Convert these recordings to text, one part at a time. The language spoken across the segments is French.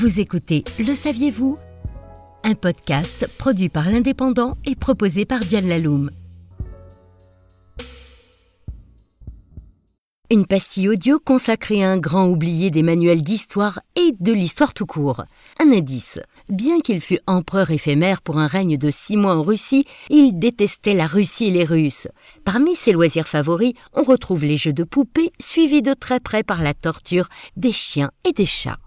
Vous écoutez Le saviez-vous? Un podcast produit par l'Indépendant et proposé par Diane Laloum. Une pastille audio consacrée à un grand oublié des manuels d'histoire et de l'histoire tout court. Un indice. Bien qu'il fût empereur éphémère pour un règne de six mois en Russie, il détestait la Russie et les Russes. Parmi ses loisirs favoris, on retrouve les jeux de poupées, suivis de très près par la torture des chiens et des chats.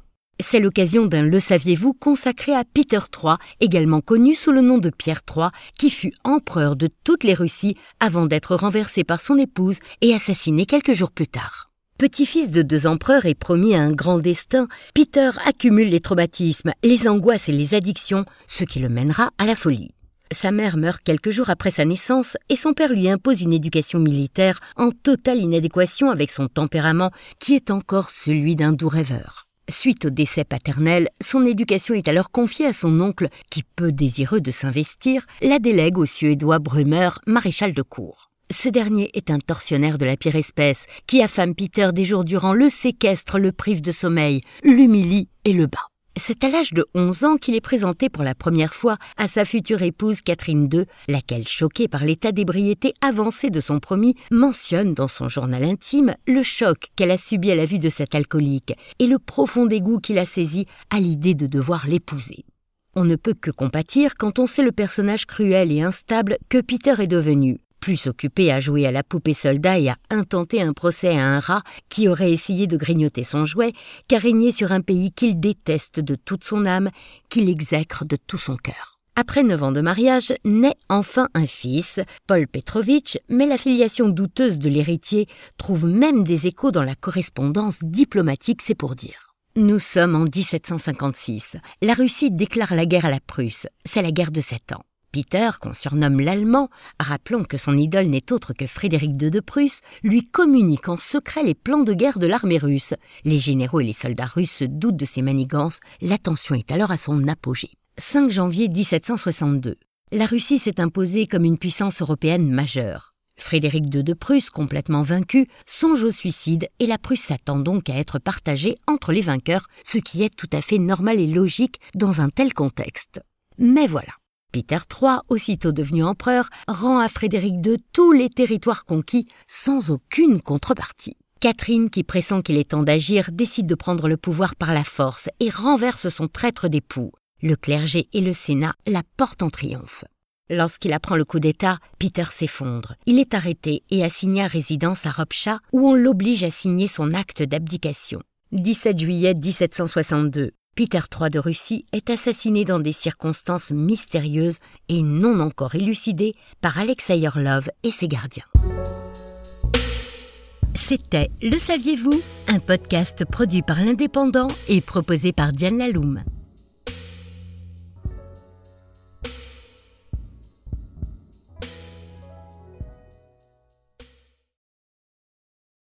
C'est l'occasion d'un Le saviez-vous consacré à Peter III, également connu sous le nom de Pierre III, qui fut empereur de toutes les Russies avant d'être renversé par son épouse et assassiné quelques jours plus tard. Petit-fils de deux empereurs et promis à un grand destin, Peter accumule les traumatismes, les angoisses et les addictions, ce qui le mènera à la folie. Sa mère meurt quelques jours après sa naissance et son père lui impose une éducation militaire en totale inadéquation avec son tempérament qui est encore celui d'un doux rêveur. Suite au décès paternel, son éducation est alors confiée à son oncle, qui, peu désireux de s'investir, la délègue au suédois Brummer, maréchal de cour. Ce dernier est un tortionnaire de la pire espèce, qui affame Peter des jours durant, le séquestre, le prive de sommeil, l'humilie et le bat. C'est à l'âge de 11 ans qu'il est présenté pour la première fois à sa future épouse Catherine II, laquelle, choquée par l'état d'ébriété avancé de son promis, mentionne dans son journal intime le choc qu'elle a subi à la vue de cet alcoolique et le profond dégoût qu'il a saisi à l'idée de devoir l'épouser. On ne peut que compatir quand on sait le personnage cruel et instable que Peter est devenu, plus occupé à jouer à la poupée soldat et à intenter un procès à un rat qui aurait essayé de grignoter son jouet, qu'à régner sur un pays qu'il déteste de toute son âme, qu'il exècre de tout son cœur. Après neuf ans de mariage, naît enfin un fils, Paul Petrovitch, mais la filiation douteuse de l'héritier trouve même des échos dans la correspondance diplomatique, c'est pour dire. Nous sommes en 1756. La Russie déclare la guerre à la Prusse. C'est la guerre de sept ans. Peter, qu'on surnomme l'Allemand, rappelons que son idole n'est autre que Frédéric II de Prusse, lui communique en secret les plans de guerre de l'armée russe. Les généraux et les soldats russes se doutent de ses manigances, la tension est alors à son apogée. 5 janvier 1762. La Russie s'est imposée comme une puissance européenne majeure. Frédéric II de Prusse, complètement vaincu, songe au suicide et la Prusse s'attend donc à être partagée entre les vainqueurs, ce qui est tout à fait normal et logique dans un tel contexte. Mais voilà. Peter III, aussitôt devenu empereur, rend à Frédéric II tous les territoires conquis sans aucune contrepartie. Catherine, qui pressent qu'il est temps d'agir, décide de prendre le pouvoir par la force et renverse son traître d'époux. Le clergé et le Sénat la portent en triomphe. Lorsqu'il apprend le coup d'État, Peter s'effondre. Il est arrêté et assigné à résidence à Ropcha, où on l'oblige à signer son acte d'abdication. 17 juillet 1762. Peter III de Russie est assassiné dans des circonstances mystérieuses et non encore élucidées par Alexei Orlov et ses gardiens. C'était Le saviez-vous? Un podcast produit par l'Indépendant et proposé par Diane Laloum.